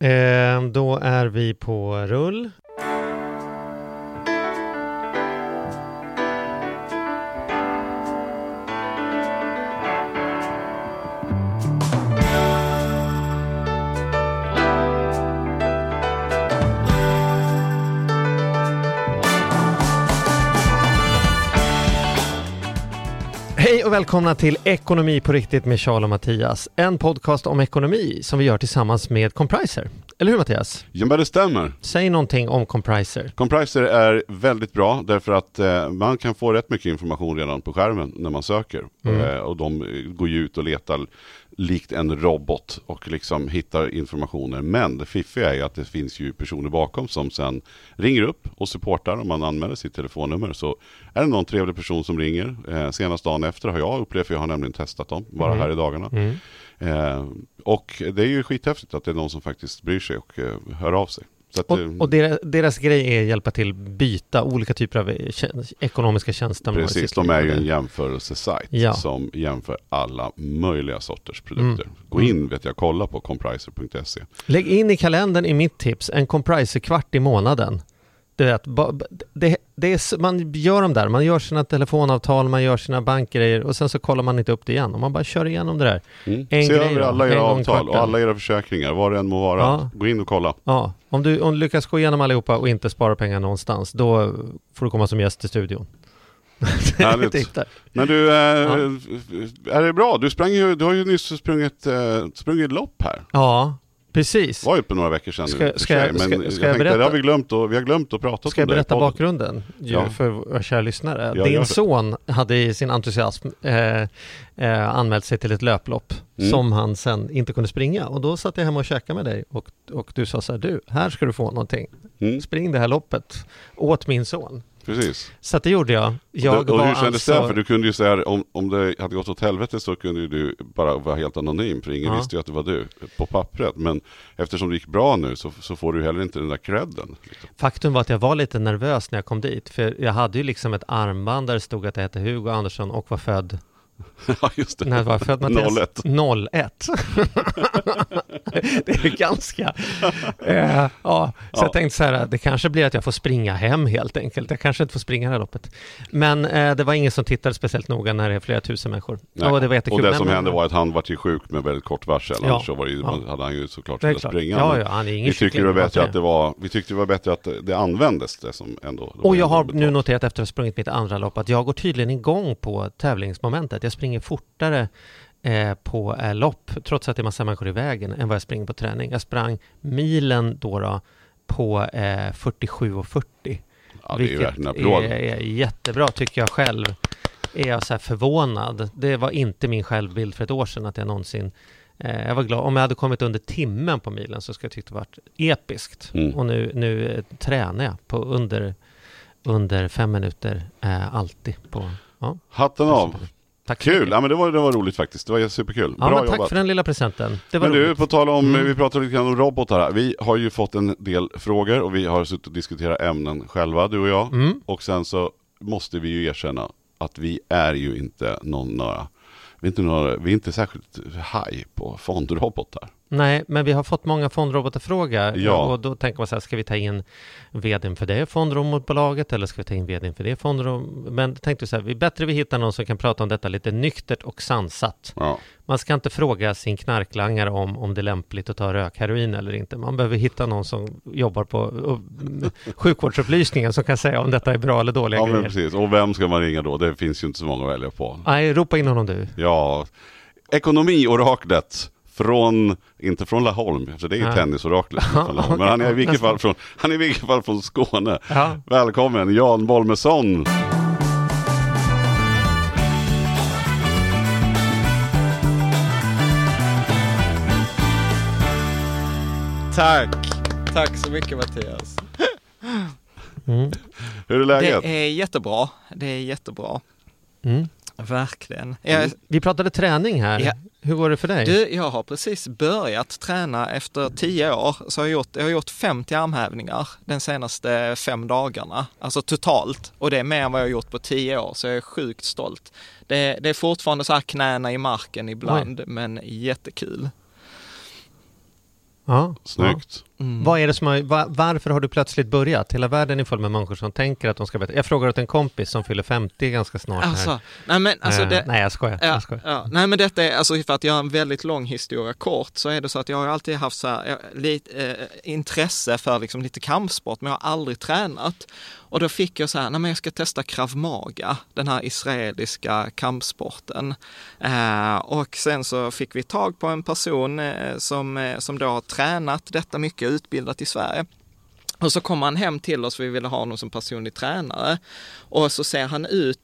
Eh, då är vi på rull. Och välkomna till Ekonomi på riktigt med Charles och Mattias. En podcast om ekonomi som vi gör tillsammans med Compriser. Eller hur Mattias? Ja, men det stämmer. Säg någonting om Compriser. Compriser är väldigt bra därför att eh, man kan få rätt mycket information redan på skärmen när man söker. Mm. Eh, och de går ju ut och letar likt en robot och liksom hittar informationer. Men det fiffiga är ju att det finns ju personer bakom som sen ringer upp och supportar om man anmäler sitt telefonnummer. Så är det någon trevlig person som ringer, eh, senast dagen efter har jag upplevt, för jag har nämligen testat dem bara Mm. här i dagarna. Mm. Eh, och det är ju skithäftigt att det är någon som faktiskt bryr sig och eh, hör av sig. Och, och deras, deras grej är att hjälpa till byta olika typer av ekonomiska tjänster. Precis, de är ju en jämförelsesajt Ja. som jämför alla möjliga sorters produkter. Mm. Gå in, vet jag, kolla på compriser.se. Lägg in i kalendern i mitt tips en Compriser-kvart i månaden. Du vet, det, det är, man gör dem där, man gör sina telefonavtal, man gör sina bankgrejer och sen så kollar man inte upp det igen. Och man bara kör igenom det där. Mm. En Se över alla era avtal och alla era försäkringar, vad det än må vara. Ja. Gå in och kolla. Ja, om du, om du lyckas gå igenom allihopa och inte spara pengar någonstans, då får du komma som gäst till studion. Härligt. Men du, eh, är det bra? Du, sprang ju, du har ju nyss sprungit, eh, sprungit lopp här. Ja, precis. var ju på några veckor sedan Ska- nu, ska jag- sig, ska- Men ska jag tänkte, berätta? det har vi glömt och, vi har glömt att prata Ska jag om det i berätta podden. bakgrunden ju, Ja. för våra kära lyssnare? Ja, Din det. son hade i sin entusiasm eh, eh, anmält sig till ett löplopp Mm. som han sen inte kunde springa och då satt jag hemma och käkade med dig och, och du sa så här, du, här ska du få någonting. Mm, Spring det här loppet åt min son. Precis. Så att det gjorde jag. Jag och, det, och hur kändes alltså, det? För du kunde ju säga, om, om det hade gått åt helvete så kunde ju du bara vara helt anonym, för ingen Ja. visste ju att det var du på pappret. Men eftersom det gick bra nu så, så får du heller inte den där credden. Liksom. Faktum var att jag var lite nervös när jag kom dit, för jag hade ju liksom ett armband där det stod att jag hette Hugo Andersson och var född, ja, just det. när var född Mattias? 01. 01. det är ganska, eh, ja, så Ja. jag tänkte så här, det kanske blir att jag får springa hem helt enkelt. Jag kanske inte får springa det här loppet. Men eh, det var ingen som tittade speciellt noga när det är flera tusen människor. Nej. Och det var jättekul. Och det som men- hände var att han var till sjuk med väldigt kort varsel. Ja. Annars så var det, Ja. hade han ju såklart velat springa. Ja, ja, han är ingen vi, tyckte kyckling, det var bättre att det var, vi tyckte det var bättre att det, användes, det som ändå... Och jag har nu noterat efter att ha sprungit mitt andra lopp att jag går tydligen igång på tävlingsmomentet. Jag springer fortare eh, på eh, lopp, trots att det är massa människor i vägen, än vad jag springer på träning. Jag sprang milen då, då på eh, 47,40. Ja, det är ju en applåd. är, är jättebra tycker jag själv. Är jag så förvånad. Det var inte min självbild för ett år sedan att jag någonsin eh, jag var glad. Om jag hade kommit under timmen på milen så skulle jag tyckt det varit episkt. Mm. Och nu, nu eh, tränar jag på under, under fem minuter eh, alltid. På, ja, Hatten av. Tack Kul! mycket. Ja, men det, var, det var roligt faktiskt. Det var superkul. Ja, Bra tack jobbat. för den lilla presenten. Det var Men du, roligt. på tal om, Mm. vi pratade lite grann om robotar här. Vi har ju fått en del frågor och vi har suttit och diskuterat ämnen själva, du och jag. Mm. Och sen så måste vi ju erkänna att vi är ju inte någon, några, vi är inte, några, vi är inte särskilt haj på fondrobotar. Nej, men vi har fått många fondrobotar-frågor Ja. och då tänker man så här, ska vi ta in vdn för det fondrobotbolaget eller ska vi ta in vdn för det fondrom... Men tänkte så här, vi bättre vi hittar någon som kan prata om detta lite nyktert och sansat. Ja. Man ska inte fråga sin knarklangare om, om det är lämpligt att ta rökheroin eller inte. Man behöver hitta någon som jobbar på sjukvårdsupplysningen som kan säga om detta är bra eller dåliga ja, men grejer. precis. Och vem ska man ringa då? Det finns ju inte så många att välja på. Nej, ropa in honom du. Ja, ekonomioraklet från, inte från Laholm, för det är ju tennisoraklet men han är i vilket fall från, han är i vilket fall från Skåne. Ja. Välkommen Jan Bolmesson! Tack! Tack så mycket Mattias. Mm. Hur är läget? Det är jättebra. Det är jättebra. Mm. Verkligen. Jag, Vi pratade träning här. Ja. Hur går det för dig? du, jag har precis börjat träna efter tio år. Så jag har gjort, jag har gjort 50 armhävningar den senaste fem dagarna. Alltså totalt. Och det är mer än vad jag har gjort på tio år. Så jag är sjukt stolt. Det, det är fortfarande så här knäna i marken ibland, men jättekul. Ja, Snyggt. Mm. Vad är det som har, va, varför har du plötsligt börjat? Hela världen är full med människor som tänker att de ska veta. Jag frågar åt en kompis som fyller 50 ganska snart här. Alltså, nej men alltså Eh, det, Nej, jag skojar. Ja, Jag skojar. ja. Nej men detta är, alltså för att göra en väldigt lång historia kort, så är det så att jag har alltid haft så här, lite, eh, intresse för liksom lite kampsport, men jag har aldrig tränat. Och då fick jag så här, nej men jag ska testa krav maga, den här israeliska kampsporten. Eh, och sen så fick vi tag på en person eh, som, eh, som då har tränat detta mycket, utbildat i Sverige. Och så kom han hem till oss, vi ville ha honom som personlig tränare. Och så ser han ut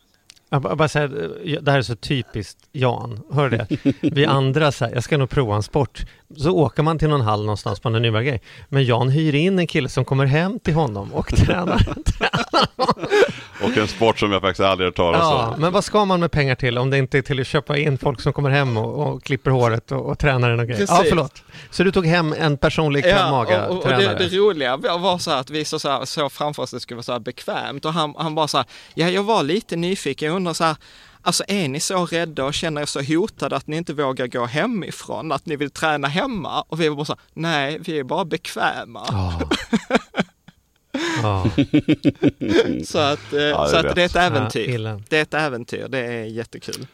Jag bara säger, säga, det här är så typiskt Jan, hör du det? Vi andra så här, jag ska nog prova en sport. Så åker man till någon hall någonstans på en nybörjargrej. Men Jan hyr in en kille som kommer hem till honom och tränar. Och en sport som jag faktiskt aldrig hört talas ja, om. men vad ska man med pengar till om det inte är till att köpa in folk som kommer hem och, och klipper håret och, och tränar en och grejer? Ja, förlåt. Så du tog hem en personlig krav och, och det, det roliga var så här att vi så, så, här, så framför oss att det skulle vara så här bekvämt och han, han bara så här, ja jag var lite nyfiken, jag undrar så här, alltså är ni så rädda och känner er så hotade att ni inte vågar gå hemifrån, att ni vill träna hemma? Och vi var bara så nej vi är bara bekväma. Ja. Ja, Så att, eh, Ja, det är så att rätt. det är ett ja, äventyr. illa. Det är ett äventyr, det är jättekul.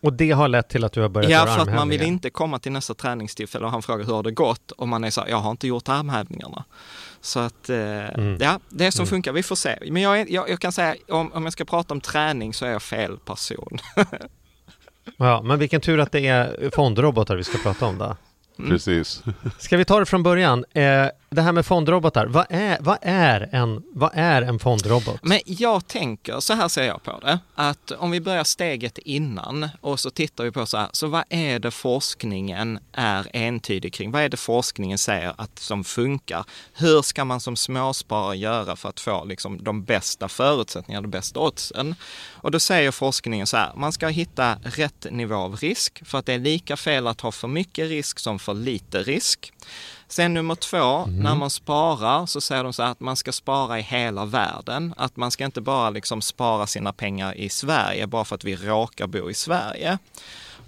Och det har lett till att du har börjat Ja, göra för att man vill armhävningar. inte komma till nästa träningstillfälle och han frågar hur har det gått? Och man är så här, jag har inte gjort armhävningarna. Så att, eh, Mm. ja, det som Mm. funkar, vi får se. Men jag, är, jag, jag kan säga, om, om jag ska prata om träning så är jag fel person. Ja, men vilken tur att det är fondrobotar vi ska prata om då. Mm. Precis. Ska vi ta det från början? Eh, det här med fondrobotar, vad är, vad är, en, vad är en fondrobot? Men jag tänker, så här ser jag på det, att om vi börjar steget innan och så tittar vi på så här, så vad är det forskningen är entydig kring? Vad är det forskningen säger att som funkar? Hur ska man som småsparare göra för att få liksom de bästa förutsättningarna, de bästa oddsen? Och då säger forskningen så här, man ska hitta rätt nivå av risk för att det är lika fel att ha för mycket risk som för lite risk. Sen nummer två, när man sparar så säger de så att man ska spara i hela världen. Att man ska inte bara liksom spara sina pengar i Sverige bara för att vi råkar bo i Sverige.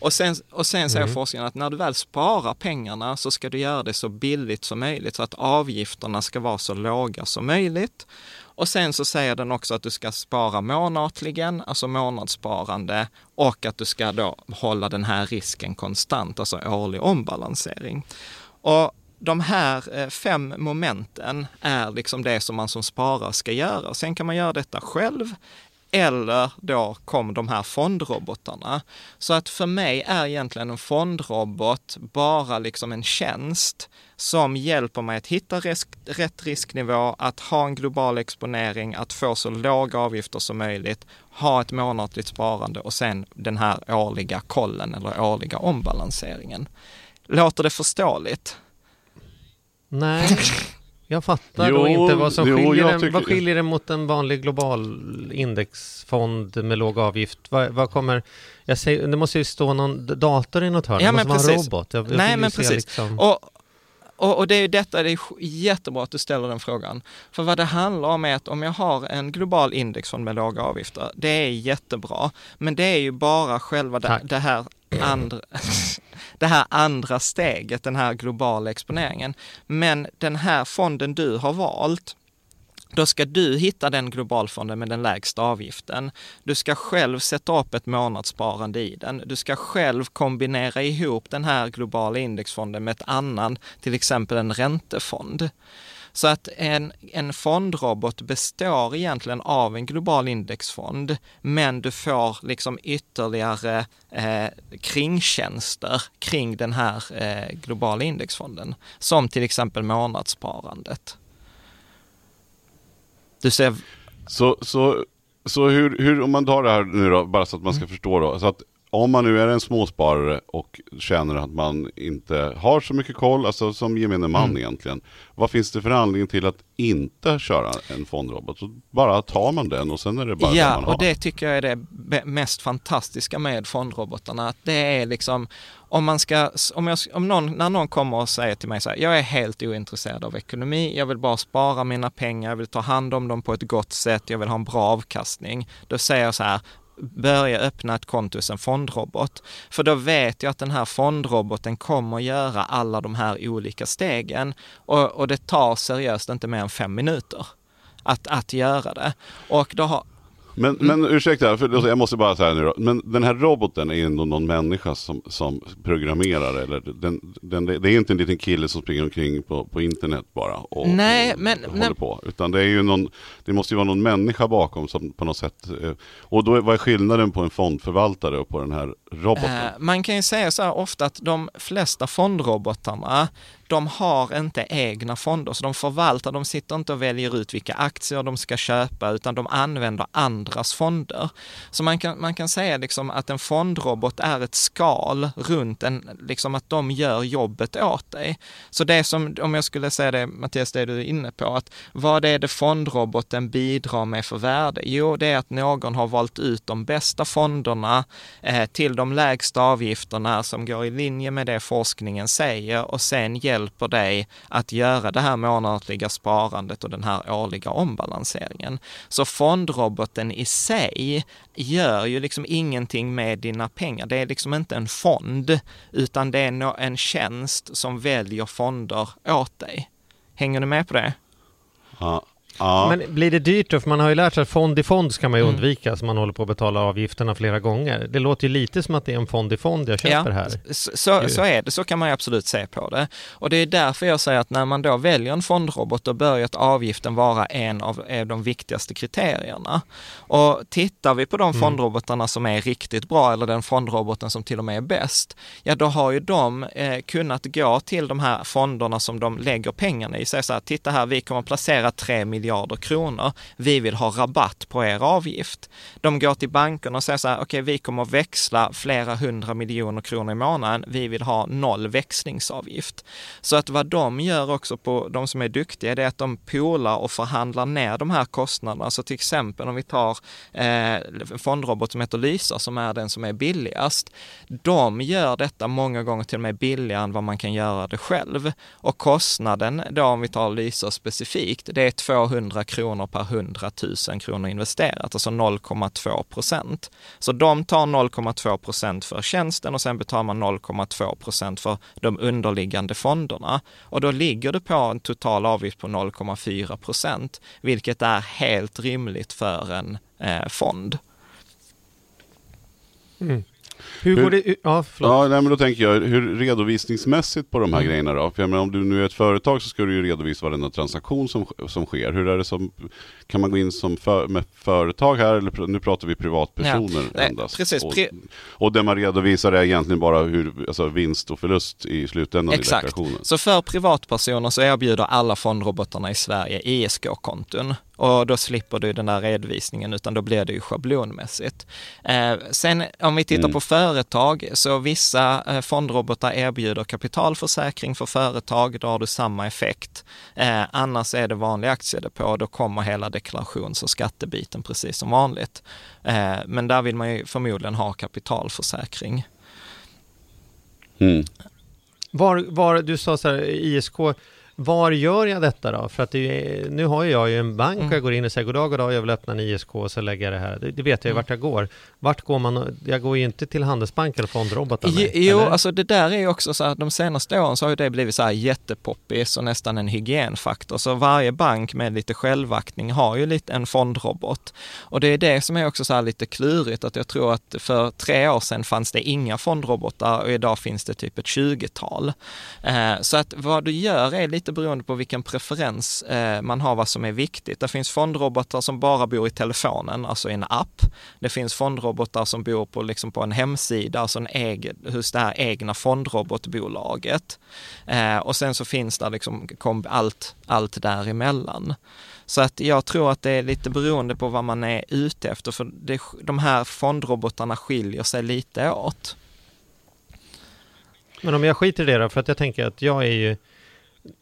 Och sen, och sen säger forskningen att när du väl sparar pengarna så ska du göra det så billigt som möjligt så att avgifterna ska vara så låga som möjligt. Och sen så säger den också att du ska spara månatligen, alltså månadssparande och att du ska då hålla den här risken konstant, alltså årlig ombalansering. Och de här eh, fem momenten är liksom det som man som sparare ska göra. Sen kan man göra detta själv eller då kom de här fondrobotarna. Så att för mig är egentligen en fondrobot bara liksom en tjänst som hjälper mig att hitta risk, rätt risknivå, att ha en global exponering, att få så låga avgifter som möjligt, ha ett månatligt sparande och sen den här årliga kollen eller årliga ombalanseringen. Låter det förståeligt? Nej, jag fattar Jo, då inte vad som jo, skiljer, jag den, tycker- vad skiljer det mot en vanlig global indexfond med låg avgift. Vad, vad kommer, jag säger, det måste ju stå någon dator i något hörn, Ja, det måste vara en robot. Jag, jag Nej, ju men precis. Liksom, Och, och, och det är ju detta, det är jättebra att du ställer den frågan. För vad det handlar om är att om jag har en global indexfond med låga avgifter, det är jättebra. Men det är ju bara själva det, det här andra det här andra steget, den här globala exponeringen. Men den här fonden du har valt, då ska du hitta den globalfonden med den lägsta avgiften. Du ska själv sätta upp ett månadssparande i den. Du ska själv kombinera ihop den här globala indexfonden med ett annan, till exempel en räntefond. Så att en, en fondrobot består egentligen av en global indexfond, men du får liksom ytterligare eh, kringtjänster kring den här eh, globala indexfonden, som till exempel månadssparandet. Du ser, Så, så, så hur, hur, om man tar det här nu då, bara så att man Mm. ska förstå då. Så att om man nu är en småsparare och känner att man inte har så mycket koll, alltså som gemene man Mm. egentligen. Vad finns det för anledning till att inte köra en fondrobot? Så bara tar man den och sen är det bara det ja, man har. och det tycker jag är det mest fantastiska med fondrobotarna. Att det är liksom, om man ska, om jag, om någon, när någon kommer och säger till mig så här, jag är helt ointresserad av ekonomi, jag vill bara spara mina pengar, jag vill ta hand om dem på ett gott sätt, jag vill ha en bra avkastning. Då säger jag så här, börja öppna ett konto hos en fondrobot. För då vet jag att den här fondroboten kommer göra alla de här olika stegen och, och det tar seriöst inte mer än fem minuter att, att göra det. Och då har, men, men ursäkta, för jag måste bara säga nu då. Men den här roboten är ändå någon människa som, som programmerar eller den, den, det är inte en liten kille som springer omkring på, på internet bara och, Nej, och men- håller men- på. Utan det är ju någon, det måste ju vara någon människa bakom som på något sätt. eh, Och då, vad är skillnaden på en fondförvaltare och på den här roboten? Eh, Man kan ju säga så här ofta att de flesta fondrobotarna, de har inte egna fonder, så de förvaltar, de sitter inte och väljer ut vilka aktier de ska köpa, utan de använder andras fonder. Så man kan, man kan säga liksom att en fondrobot är ett skal runt en, liksom att de gör jobbet åt dig. Så det som, om jag skulle säga det, Mattias, det du är inne på, att vad är det fondroboten bidrar med för värde? Jo, det är att någon har valt ut de bästa fonderna eh, till de lägsta avgifterna som går i linje med det forskningen säger och sen hjälper dig att göra det här månatliga sparandet och den här årliga ombalanseringen. Så fondroboten i sig gör ju liksom ingenting med dina pengar. Det är liksom inte en fond, utan det är en tjänst som väljer fonder åt dig. Hänger du med på det? Ja. Ja. Men blir det dyrt då? För man har ju lärt sig att fond i fond ska man ju Mm. undvika så man håller på att betala avgifterna flera gånger. Det låter ju lite som att det är en fond i fond jag köper här. Så, så, så är det, så kan man ju absolut se på det. Och det är därför jag säger att när man då väljer en fondrobot, då bör ju att avgiften vara en av de viktigaste kriterierna. Och tittar vi på de Mm. fondrobotarna som är riktigt bra, eller den fondroboten som till och med är bäst, ja då har ju de eh, kunnat gå till de här fonderna som de lägger pengarna i, säga så här, titta här, vi kommer att placera 3 miljarder kronor, vi vill ha rabatt på er avgift. De går till bankerna och säger så här, okej, vi kommer att växla flera hundra miljoner kronor i månaden, vi vill ha noll växlingsavgift. Så att vad de gör också på de som är duktiga, det är att de polar och förhandlar ner de här kostnaderna. Så till exempel om vi tar eh, fondrobot som heter Lysa, som är den som är billigast. De gör detta många gånger till och med billigare än vad man kan göra det själv. Och kostnaden då, om vi tar Lysa specifikt, det är 200 kronor per 100 000 kronor investerat, alltså 0,2 procent. Så de tar 0,2 procent för tjänsten och sen betalar man 0,2 procent för de underliggande fonderna. Och då ligger det på en total avgift på 0,4 procent, vilket är helt rimligt för en eh, fond. Mm. Hur, Hur- går det? Ja, förlåt. Ja, nej, men då tänker jag, hur redovisningsmässigt på de här Mm. grejerna då? För jag menar, om du nu är ett företag så ska du ju redovisa varenda transaktion som, som sker. Hur är det som, kan man gå in som för, med företag här eller nu pratar vi privatpersoner Ja, endast? precis. Och, och det man redovisar är egentligen bara hur, alltså vinst och förlust i slutändan i Exakt. deklarationen. Så för privatpersoner så erbjuder alla fondrobotarna i Sverige ISK-konton. Och då slipper du den där redovisningen utan då blir det ju schablonmässigt. Eh, sen om vi tittar Mm. på företag så vissa eh, fondrobotar erbjuder kapitalförsäkring för företag, då har du samma effekt. Eh, annars är det vanlig aktiedepå, då kommer hela deklarations och skattebiten precis som vanligt. Eh, men där vill man ju förmodligen ha kapitalförsäkring. Mm. Var, var, du sa så här, ISK, var gör jag detta då? För att är, nu har jag ju en bank Mm. och jag går in och säger goddag, goddag, jag vill öppna en ISK och så lägger jag det här. Det, det vet jag ju Mm. vart jag går. Vart går man? Jag går ju inte till Handelsbanken och fondrobotar. Jo, jo alltså det där är ju också så att de senaste åren så har ju det blivit så här jättepoppis och nästan en hygienfaktor. Så varje bank med lite självaktning har ju lite en fondrobot. Och det är det som är också så här lite klurigt, att jag tror att för tre år sedan fanns det inga fondrobotar och idag finns det typ ett 20-tal. Eh, så att vad du gör är lite beroende på vilken preferens eh, man har, vad som är viktigt. Det finns fondrobotar som bara bor i telefonen, alltså i en app. Det finns fondrobotar som bor på, liksom på en hemsida, alltså en egen, hos det här egna fondrobotbolaget. Eh, och sen så finns det liksom allt, allt däremellan. Så att jag tror att det är lite beroende på vad man är ute efter, för det, de här fondrobotarna skiljer sig lite åt. Men om jag skiter i det då, för att jag tänker att jag är ju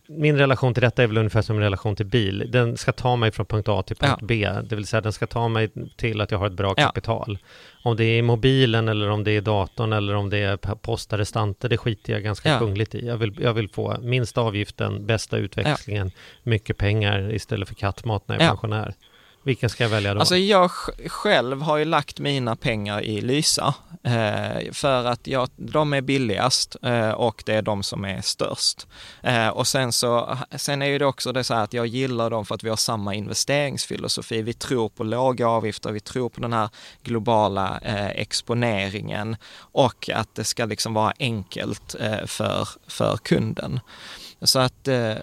min relation till detta är väl ungefär som en relation till bil. Den ska ta mig från punkt A till punkt Ja. B. Det vill säga den ska ta mig till att jag har ett bra Ja. kapital. Om det är i mobilen eller om det är i datorn eller om det är p- postarrestanter, det skiter jag ganska Ja. kungligt i. Jag vill, jag vill få minsta avgiften, bästa utväxlingen, mycket pengar istället för kattmat när jag är Ja. pensionär. Vilken ska jag välja då? Alltså jag själv har ju lagt mina pengar i Lysa eh, för att jag, de är billigast eh, och det är de som är störst. Eh, och sen så, sen är ju det också det så här att jag gillar dem för att vi har samma investeringsfilosofi. Vi tror på låga avgifter, vi tror på den här globala eh, exponeringen och att det ska liksom vara enkelt eh, för, för kunden. Så att eh,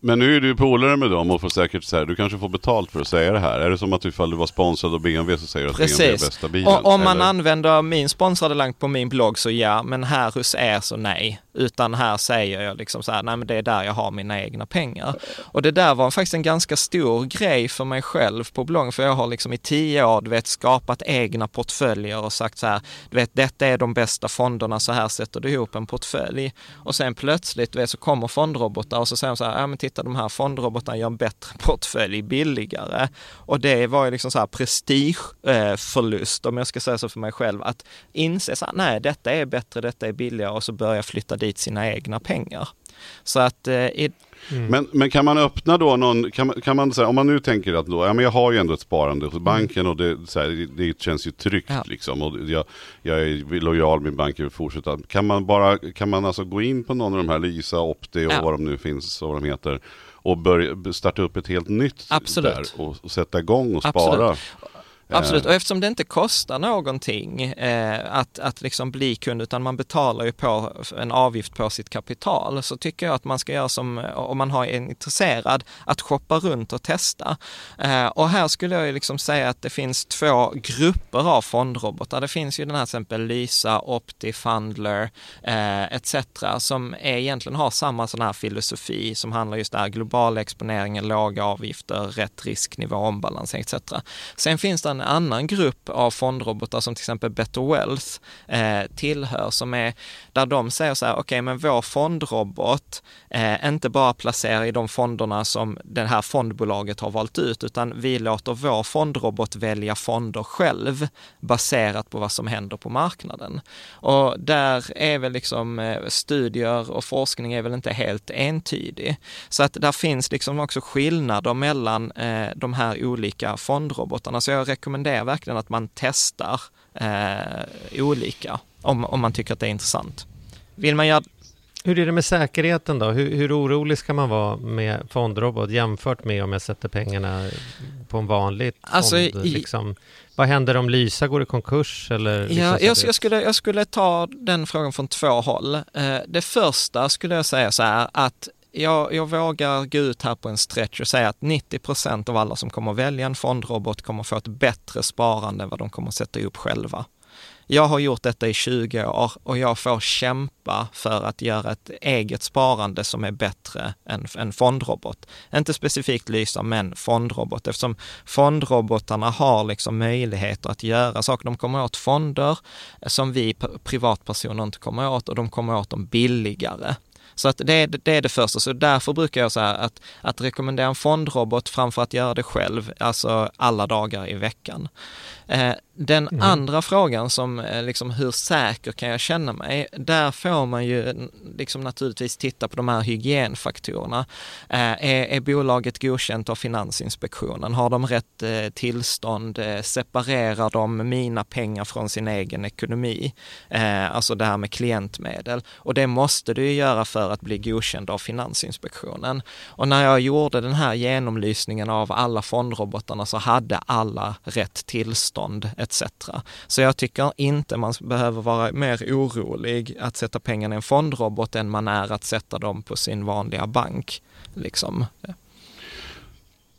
men nu är du polare med dem och får säkert så här, du kanske får betalt för att säga det här. Är det som att ifall du var sponsrad av BMW så säger du att Precis. BMW är bästa bilen? Och, om man eller? använder min sponsrade länk på min blogg så ja, men här hos er så nej. Utan här säger jag liksom så här, nej men det är där jag har mina egna pengar. Och det där var faktiskt en ganska stor grej för mig själv på bloggen, för jag har liksom i tio år, du vet, skapat egna portföljer och sagt så här, du vet, detta är de bästa fonderna, så här sätter du ihop en portfölj. Och sen plötsligt, du vet, så kommer fondrobotar och så säger de så här, ja men titta de här fondrobotarna gör en bättre portfölj billigare. Och det var ju liksom så här prestigeförlust, om jag ska säga så för mig själv, att inse så här, nej detta är bättre, detta är billigare och så börja flytta dit sina egna pengar. Så att eh, i, Mm. Men, men kan man öppna då någon, kan kan man säga, om man nu tänker att då, ja men jag har ju ändå ett sparande hos banken och det, så här, det känns ju tryggt Ja. liksom. Och jag, jag är lojal med banken och fortsätta. Kan man bara, kan man alltså gå in på någon av de här Lysa, Opti och Ja. vad de nu finns och vad de heter. Och börja starta upp ett helt nytt Absolut. där och, och sätta igång och Absolut. spara. Eh. Absolut, och eftersom det inte kostar någonting eh, att, att liksom bli kund, utan man betalar ju på en avgift på sitt kapital, så tycker jag att man ska göra som, om man har en intresserad, att shoppa runt och testa. Eh, och här skulle jag ju liksom säga att det finns två grupper av fondrobotar. Det finns ju den här till exempel Lysa, Opti, Fundler eh, etc. som är, egentligen har samma sån här filosofi som handlar just där global exponering, låga avgifter, rätt risknivå, ombalansering etc. Sen finns det en annan grupp av fondrobotar som till exempel Better Wealth eh, tillhör som är där de säger så här, okej men vår fondrobot eh, inte bara placerar i de fonderna som det här fondbolaget har valt ut, utan vi låter vår fondrobot välja fonder själv baserat på vad som händer på marknaden. Och där är väl liksom eh, studier och forskning är väl inte helt entydig. Så att där finns liksom också skillnader mellan eh, de här olika fondrobotarna. Så jag rekommenderar verkligen att man testar eh, olika om, om man tycker att det är intressant. Vill man göra Hur är det med säkerheten då? Hur, hur orolig ska man vara med fondrobot jämfört med om jag sätter pengarna på en vanlig Alltså, fond? i- liksom, vad händer om Lysa går i konkurs? Eller liksom Ja, jag, jag, skulle, jag skulle ta den frågan från två håll. Eh, Det första skulle jag säga så här att jag, jag vågar gå ut här på en stretch och säga att 90 procent av alla som kommer välja en fondrobot kommer få ett bättre sparande än vad de kommer sätta upp själva. Jag har gjort detta i 20 år och jag får kämpa för att göra ett eget sparande som är bättre än en fondrobot. Inte specifikt Lysa, men fondrobot eftersom fondrobotarna har liksom möjligheter att göra saker. De kommer åt fonder som vi privatpersoner inte kommer åt och de kommer åt dem billigare. Så att det, är, det är det första, så därför brukar jag säga att, att rekommendera en fondrobot framför att göra det själv, alltså alla dagar i veckan. Eh, den Mm. andra frågan som eh, liksom hur säker kan jag känna mig? Där får man ju liksom naturligtvis titta på de här hygienfaktorerna. Eh, är, är bolaget godkänt av Finansinspektionen? Har de rätt tillstånd? Separerar de mina pengar från sin egen ekonomi? Alltså det här med klientmedel. Och det måste du göra för att bli godkänd av Finansinspektionen. Och när jag gjorde den här genomlysningen av alla fondrobotarna så hade alla rätt tillstånd etc. Så jag tycker inte man behöver vara mer orolig att sätta pengarna i en fondrobot än man är att sätta dem på sin vanliga bank. Liksom.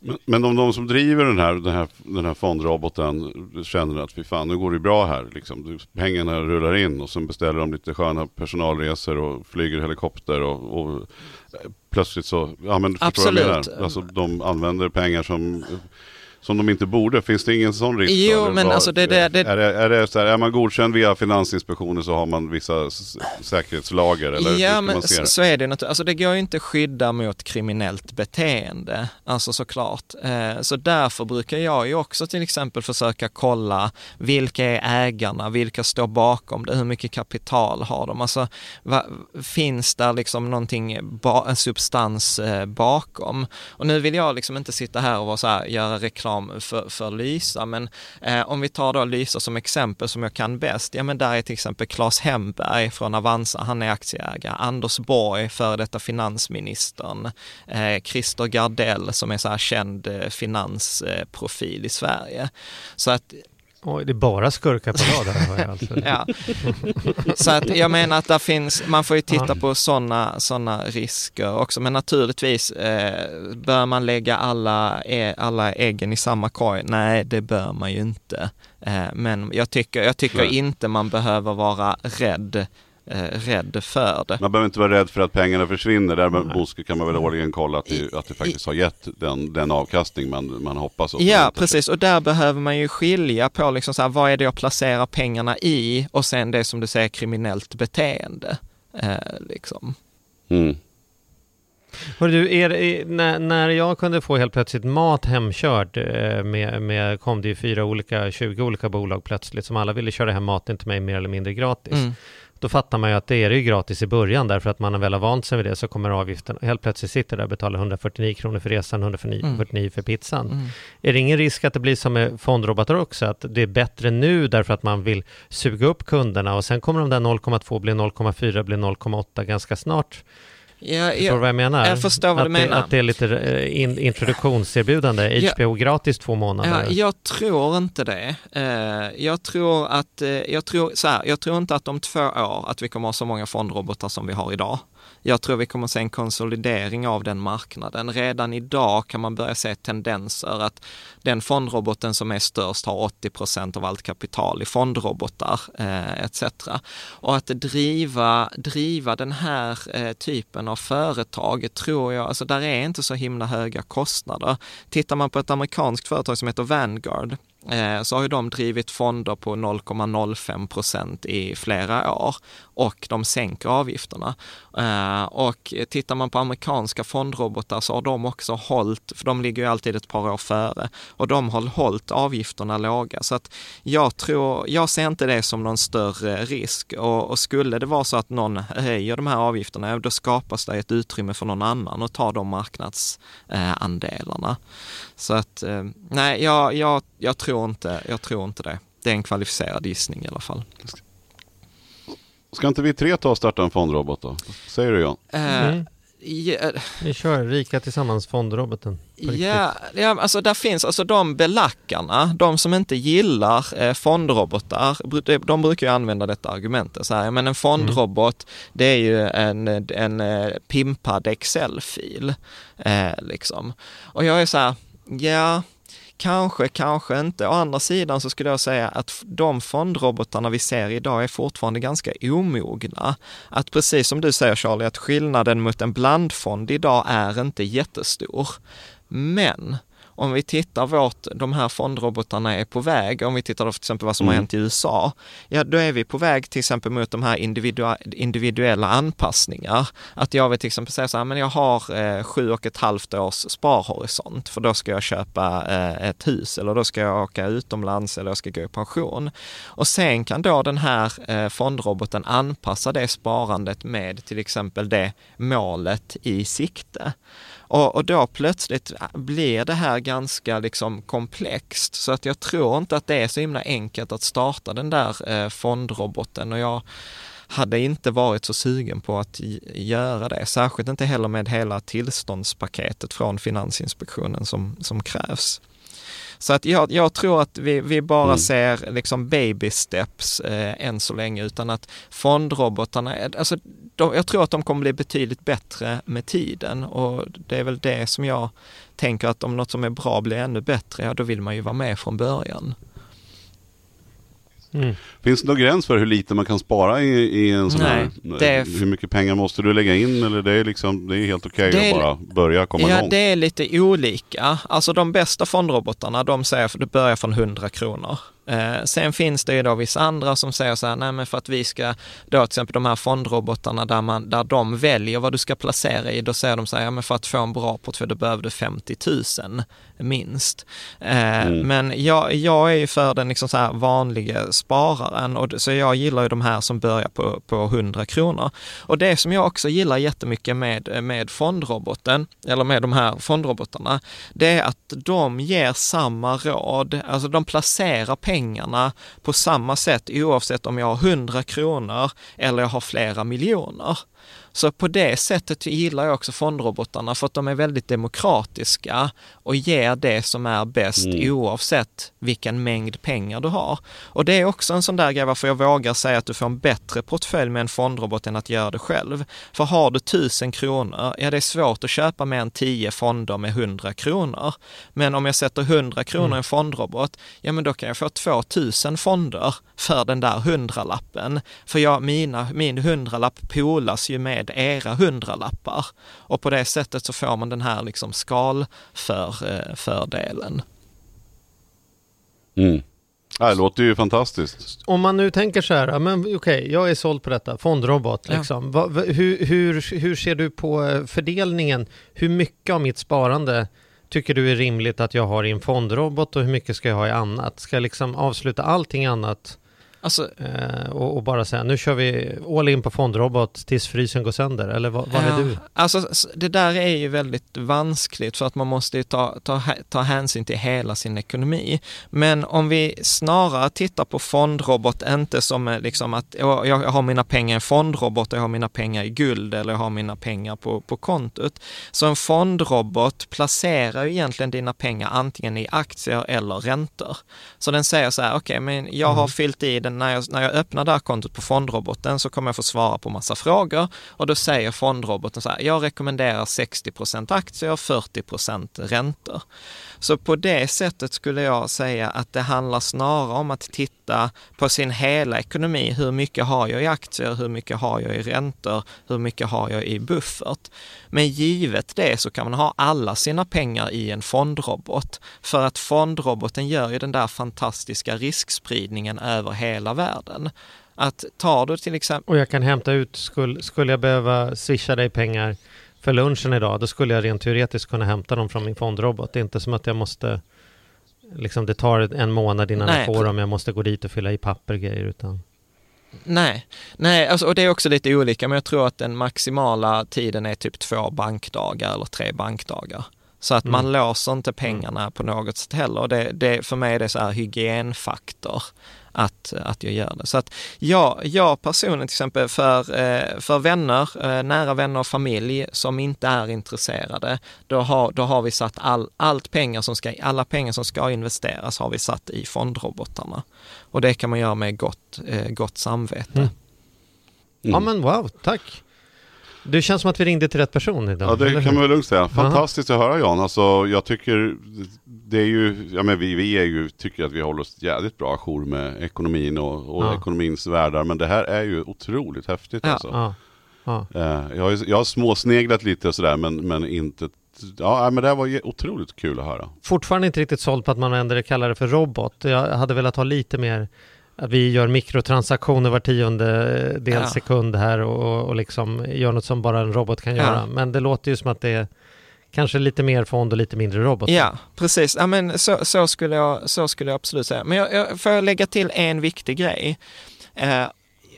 Men, men om de som driver den här, den, här, den här fondroboten känner att fy fan, nu går det bra här. Liksom. Pengarna rullar in och sen beställer de lite sköna personalresor och flyger helikopter och, och eh, plötsligt så, ja men förstår du vad jag menar? Alltså de använder pengar som som de inte borde. Finns det ingen sån risk? Jo, men alltså det- det- det- Är, det, är, det så här, är man godkänd via Finansinspektionen så har man vissa säkerhetslager? Eller ja, men så, så är det naturligtvis. Alltså det går ju inte att skydda mot kriminellt beteende, alltså såklart. Eh, så därför brukar jag ju också till exempel försöka kolla vilka är ägarna, vilka står bakom det, hur mycket kapital har de? Alltså, va, finns där liksom någonting, ba, en substans eh, bakom? Och nu vill jag liksom inte sitta här och vara så här, göra reklam reklam för, för Lysa, men eh, om vi tar då Lysa som exempel som jag kan bäst, ja men där är till exempel Claes Hemberg från Avanza, han är aktieägare, Anders Borg, före detta finansministern, eh, Christer Gardell som är så här känd eh, finansprofil i Sverige. Så att Oj, det är bara skurkar på rad här. Alltså. ja. Så att jag menar att där finns, man får ju titta på sådana såna risker också, men naturligtvis eh, bör man lägga alla, e, alla äggen i samma korg? Nej, det bör man ju inte. Eh, men jag tycker, jag tycker inte man behöver vara rädd eh, rädd för det. Man behöver inte vara rädd för att pengarna försvinner. Där med Boske kan man väl årligen kolla att det, att det faktiskt har gett den, den avkastning man, man hoppas. Ja, precis. Och där behöver man ju skilja på liksom så här, vad är det jag placerar pengarna i och sen det som du säger kriminellt beteende. Eh, liksom. Mm. Hör du, är, när, när jag kunde få helt plötsligt mat hemkörd eh, med, med, kom det ju fyra olika, 20 olika bolag plötsligt som alla ville köra hem maten till mig mer eller mindre gratis. Mm då fattar man ju att det är ju gratis i början därför att man väl har vant sig vid det så kommer avgiften helt plötsligt sitter där och betalar 149 kronor för resan, 149 mm. för pizzan. Mm. Är det ingen risk att det blir som med fondrobotar också, att det är bättre nu därför att man vill suga upp kunderna och sen kommer de där 0,2 bli 0,4 bli 0,8 ganska snart Ja, förstår du vad jag menar? Jag förstår vad att du menar. Det, att det är lite eh, in, introduktionserbjudande, HBO ja, gratis två månader. Ja, jag tror inte det. Eh, jag tror att, eh, jag tror så här, jag tror inte att om två år att vi kommer ha så många fondrobotar som vi har idag. Jag tror vi kommer att se en konsolidering av den marknaden. Redan idag kan man börja se tendenser att den fondroboten som är störst har 80 procent av allt kapital i fondrobotar eh, etc. Och att driva, driva den här eh, typen av företag tror jag, alltså där är inte så himla höga kostnader. Tittar man på ett amerikanskt företag som heter Vanguard, Eh, så har ju de drivit fonder på 0,05 procent i flera år och de sänker avgifterna. Eh, och tittar man på amerikanska fondrobotar så har de också hållit, för de ligger ju alltid ett par år före, och de har hållit avgifterna låga. Så att jag tror, jag ser inte det som någon större risk och, och skulle det vara så att någon höjer de här avgifterna, då skapas det ett utrymme för någon annan att ta de marknadsandelarna. Eh, så att, nej, jag, jag, jag, tror inte, jag tror inte det. Det är en kvalificerad gissning i alla fall. Ska inte vi tre ta och starta en fondrobot då? Säger du Jan? Eh, mm. Ja. Vi kör Rika Tillsammans fondroboten. Ja, ja, alltså där finns alltså de belackarna, de som inte gillar eh, fondrobotar, de brukar ju använda detta argumentet. Så här, men en fondrobot, mm. det är ju en, en, en eh, pimpad Excel-fil. Eh, liksom. Och jag är så här, ja, Kanske, kanske inte. Å andra sidan så skulle jag säga att de fondrobotarna vi ser idag är fortfarande ganska omogna. Att precis som du säger Charlie, att skillnaden mot en blandfond idag är inte jättestor. Men om vi tittar vart de här fondrobotarna är på väg, om vi tittar då till exempel vad som mm. har hänt i USA, ja då är vi på väg till exempel mot de här individuella anpassningar. Att jag vill till exempel säga så här, men jag har eh, sju och ett halvt års sparhorisont, för då ska jag köpa eh, ett hus eller då ska jag åka utomlands eller jag ska gå i pension. Och sen kan då den här eh, fondroboten anpassa det sparandet med till exempel det målet i sikte. Och, och då plötsligt blir det här ganska liksom komplext. Så att jag tror inte att det är så himla enkelt att starta den där eh, fondroboten. Och jag hade inte varit så sugen på att göra det. Särskilt inte heller med hela tillståndspaketet från Finansinspektionen som, som krävs. Så att jag, jag tror att vi, vi bara mm. ser liksom baby steps eh, än så länge, utan att fondrobotarna, alltså de, jag tror att de kommer bli betydligt bättre med tiden och det är väl det som jag tänker att om något som är bra blir ännu bättre, ja då vill man ju vara med från början. Mm. Finns det någon gräns för hur lite man kan spara i, i en sån Nej, här? Det... Hur mycket pengar måste du lägga in eller det är, liksom, det är helt okej okay att bara börja komma ja, igång? Ja, det är lite olika. Alltså de bästa fondrobotarna, de säger att det börjar från 100 kronor. Eh, sen finns det ju då vissa andra som säger så här, nej men för att vi ska, då till exempel de här fondrobotarna där, man, där de väljer vad du ska placera i, då säger de så här, ja men för att få en bra portfölj då behöver du 50 000 minst. Eh, mm. Men jag, jag är ju för den liksom så här vanliga spararen, och, så jag gillar ju de här som börjar på, på 100 kronor. Och det som jag också gillar jättemycket med, med fondroboten, eller med de här fondrobotarna, det är att de ger samma råd, alltså de placerar pengarna på samma sätt oavsett om jag har 100 kronor eller jag har flera miljoner. Så på det sättet gillar jag också fondrobotarna för att de är väldigt demokratiska och ger det som är bäst mm. oavsett vilken mängd pengar du har. Och det är också en sån där grej varför jag vågar säga att du får en bättre portfölj med en fondrobot än att göra det själv. För har du tusen kronor, ja det är svårt att köpa mer än tio fonder med hundra kronor. Men om jag sätter hundra kronor mm. i en fondrobot, ja men då kan jag få 2000 fonder för den där hundralappen. För jag, mina, min hundralapp polas ju med era hundralappar. Och på det sättet så får man den här liksom skalfördelen. Mm. Det låter ju fantastiskt. Om man nu tänker så här, men okej, okay, jag är såld på detta, fondrobot liksom. Ja. Va, hur, hur, hur ser du på eh, fördelningen? Hur mycket av mitt sparande tycker du är rimligt att jag har i en fondrobot och hur mycket ska jag ha i annat? Ska jag liksom avsluta allting annat Alltså, eh, och, och, bara säga, nu kör vi all in på fondrobot tills frysen går sönder, eller vad, vad ja, är du? Alltså det där är ju väldigt vanskligt för att man måste ta, ta, ta hänsyn till hela sin ekonomi. Men om vi snarare tittar på fondrobot, inte som eh, liksom att jag, jag har mina pengar i fondrobot, jag har mina pengar i guld eller jag har mina pengar på, på kontot. Så en fondrobot placerar ju egentligen dina pengar antingen i aktier eller räntor. Så den säger så här, okej, okay, men jag har mm. fyllt i den när jag, när jag öppnar det här kontot på fondroboten så kommer jag få svara på massa frågor och då säger fondroboten så här, jag rekommenderar 60% aktier, 40% räntor. Så på det sättet skulle jag säga att det handlar snarare om att titta på sin hela ekonomi. Hur mycket har jag i aktier? Hur mycket har jag i räntor? Hur mycket har jag i buffert? Men givet det så kan man ha alla sina pengar i en fondrobot. För att fondroboten gör ju den där fantastiska riskspridningen över hela världen. Att tar du till exempel... Och jag kan hämta ut, skulle, skulle jag behöva swisha dig pengar för lunchen idag, då skulle jag rent teoretiskt kunna hämta dem från min fondrobot. Det är inte som att jag måste, liksom det tar en månad innan Nej. jag får dem, jag måste gå dit och fylla i papper och grejer, utan Nej, nej alltså, och det är också lite olika, men jag tror att den maximala tiden är typ två bankdagar eller tre bankdagar. Så att mm. man låser inte pengarna på något sätt heller. Det, det, för mig är det så här hygienfaktor att, att jag gör det. Så att jag, jag personligen till exempel för, eh, för vänner, eh, nära vänner och familj som inte är intresserade, då har, då har vi satt all, allt pengar som ska, alla pengar som ska investeras har vi satt i fondrobotarna. Och det kan man göra med gott, eh, gott samvete. Mm. Mm. Ja men wow, tack! Det känns som att vi ringde till rätt person idag. Ja, det kan man väl lugnt säga. Fantastiskt Aha. att höra Jan. Alltså, jag tycker det är ju, ja men vi, vi är ju, tycker att vi håller oss jävligt bra ajour med ekonomin och, och ja. ekonomins världar. Men det här är ju otroligt häftigt ja. alltså. Ja. Ja. Eh, jag, har, jag har småsneglat lite och sådär men, men inte Ja, men det här var otroligt kul att höra. Fortfarande inte riktigt såld på att man ändå kallar det för robot. Jag hade velat ha lite mer att vi gör mikrotransaktioner var tionde del ja. sekund här och, och liksom gör något som bara en robot kan göra. Men det låter ju som att det är kanske lite mer fond och lite mindre robot. Ja, precis. Ja, men så, så, skulle jag, så skulle jag absolut säga. Men jag, jag, får jag lägga till en viktig grej? Eh,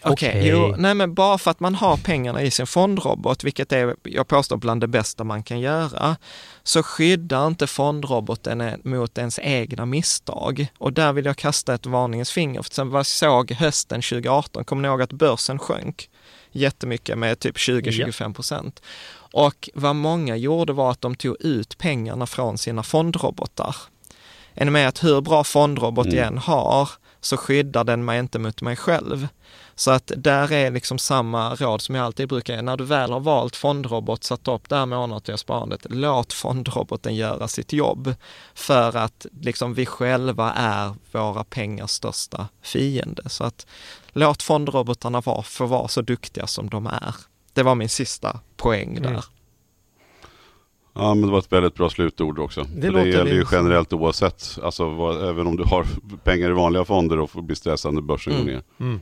Okej, okay. okay. nej men bara för att man har pengarna i sin fondrobot, vilket är, jag påstår, bland det bästa man kan göra, så skyddar inte fondroboten mot ens egna misstag. Och där vill jag kasta ett varningens finger. För sen vad såg hösten 2018, kommer ni ihåg att börsen sjönk jättemycket med typ 20-25 procent? Och vad många gjorde var att de tog ut pengarna från sina fondrobotar. Är ni med att hur bra fondrobot mm. än har, så skyddar den mig inte mot mig själv. Så att där är liksom samma råd som jag alltid brukar ge. När du väl har valt fondrobot, satt upp det här månatliga sparandet, låt fondroboten göra sitt jobb. För att liksom vi själva är våra pengars största fiende. Så att låt fondrobotarna vara, få vara så duktiga som de är. Det var min sista poäng där. Mm. Ja, men det var ett väldigt bra slutord också. Det Det, gäller ju generellt oavsett. Alltså, vad, även om du har pengar i vanliga fonder och får bli stressad när börsen Mm. går ner. Mm.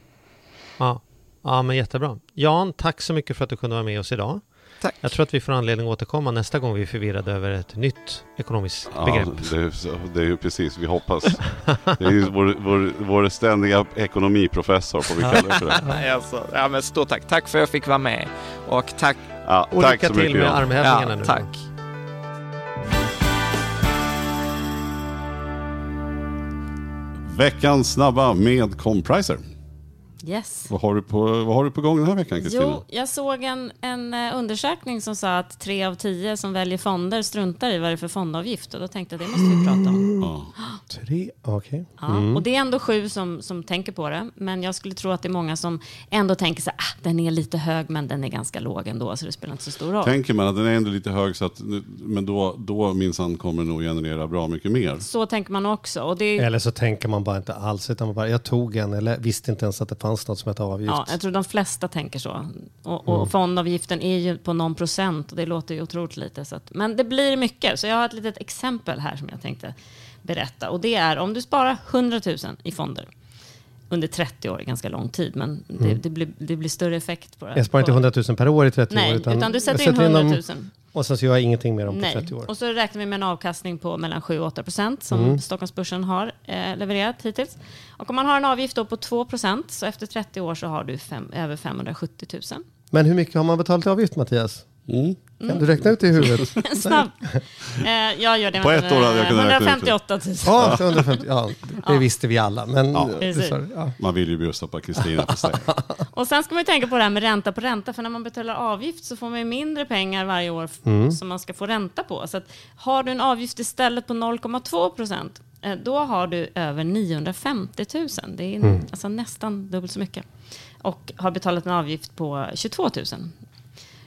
Ja. ja, men jättebra. Jan, tack så mycket för att du kunde vara med oss idag. Tack. Jag tror att vi får anledning att återkomma nästa gång vi är förvirrade över ett nytt ekonomiskt Ja, begrepp. det, det är ju precis, vi hoppas. Det är ju vår, vår, vår ständiga ekonomiprofessor, får vi kalla det för det. Nej, alltså, ja, men stort tack. Tack för att jag fick vara med. Och tack. Ja, Och tack lycka så till mycket med armhävningarna Ja, nu. tack. Veckans snabba med Compricer. Yes. Vad har, du på, vad har du på gång den här veckan Kristina? Jo, jag såg en, en eh, undersökning som sa att tre av tio som väljer fonder struntar i vad det är för fondavgift. Och då tänkte jag det måste vi prata om. Ja. Tre, okej. Ja, Och det är ändå sju som, som tänker på det. Men jag skulle tro att det är många som ändå tänker så här, ah, den är lite hög men den är ganska låg ändå så det spelar inte så stor roll. Tänker man att den är ändå lite hög så att, men då, då minsann kommer den nog generera bra mycket mer. Så tänker man också. Och det, Eller så tänker man bara inte alls, utan man bara, jag tog en, eller visste inte ens att det fanns något som hette avgift. Ja, jag tror de flesta tänker så. Och, och fondavgiften är ju på någon procent och det låter ju otroligt lite. Så att, men det blir mycket. Så jag har ett litet exempel här som jag tänkte berätta. Och det är om du sparar 100 000 i fonder under 30 år, ganska lång tid, men det, det, blir, det blir större effekt på det. Jag sparar inte på- 100 000 per år i 30 Nej, år. utan, du jag sätter in 100 000. dem, Och sen så gör jag ingenting om på Nej. 30 år. Och så räknar vi med en avkastning på mellan 7 och 8 procent som Mm. Stockholmsbörsen har eh, levererat hittills. Och om man har en avgift då på 2 procent så efter 30 år så har du fem, över 570 000. Men hur mycket har man betalat i avgift Mattias? Mm. Kan du räkna ut det i huvudet? Snabb. Eh, jag gör det. På ett år hade jag kunnat räkna ut det. 158 000. Ja, 150, ja det Ja. visste vi alla. Men Ja. du, ja. Man vill ju bjussa på Kristina. Och sen ska man ju tänka på det här med ränta på ränta, för när man betalar avgift så får man ju mindre pengar varje år Mm. som man ska få ränta på. Så att har du en avgift istället på 0,2 procent, eh, då har du över 950 000. Det är Mm. alltså nästan dubbelt så mycket. Och har betalat en avgift på 22 000.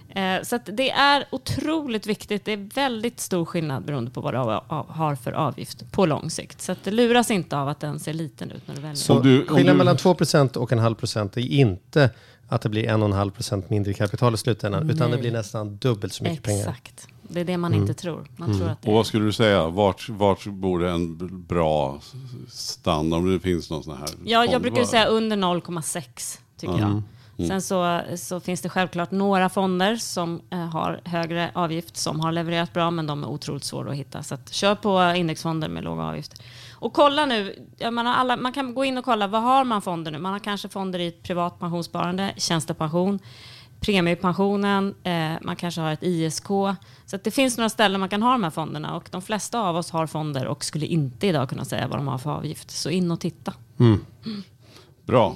Eh, Så att det är otroligt viktigt. Det är väldigt stor skillnad beroende på vad du har- för avgift på lång sikt. Så att det luras inte av att den ser liten ut när du väljer. Så du- skillnaden du- mellan 2% och en halv procent är inte att det blir 1,5 procent mindre kapital i slutändan, utan det Nej. blir nästan dubbelt så mycket pengar. Exakt. Det är det man Mm. inte tror. Man tror att det Och vad skulle du säga, vart, vart borde en bra standard, om det finns någon sån här? Ja, jag brukar säga under 0,6 tycker jag. Sen så, så finns det självklart några fonder som eh, har högre avgift som har levererat bra, men de är otroligt svåra att hitta. Så att, kör på indexfonder med låga avgifter. Och kolla nu, alla, man kan gå in och kolla vad har man fonder nu? Man har kanske fonder i privat pensionssparande, tjänstepension, premiepensionen, eh, man kanske har ett ISK. Så det finns några ställen man kan ha de här fonderna och de flesta av oss har fonder och skulle inte idag kunna säga vad de har för avgift. Så in och titta. Bra.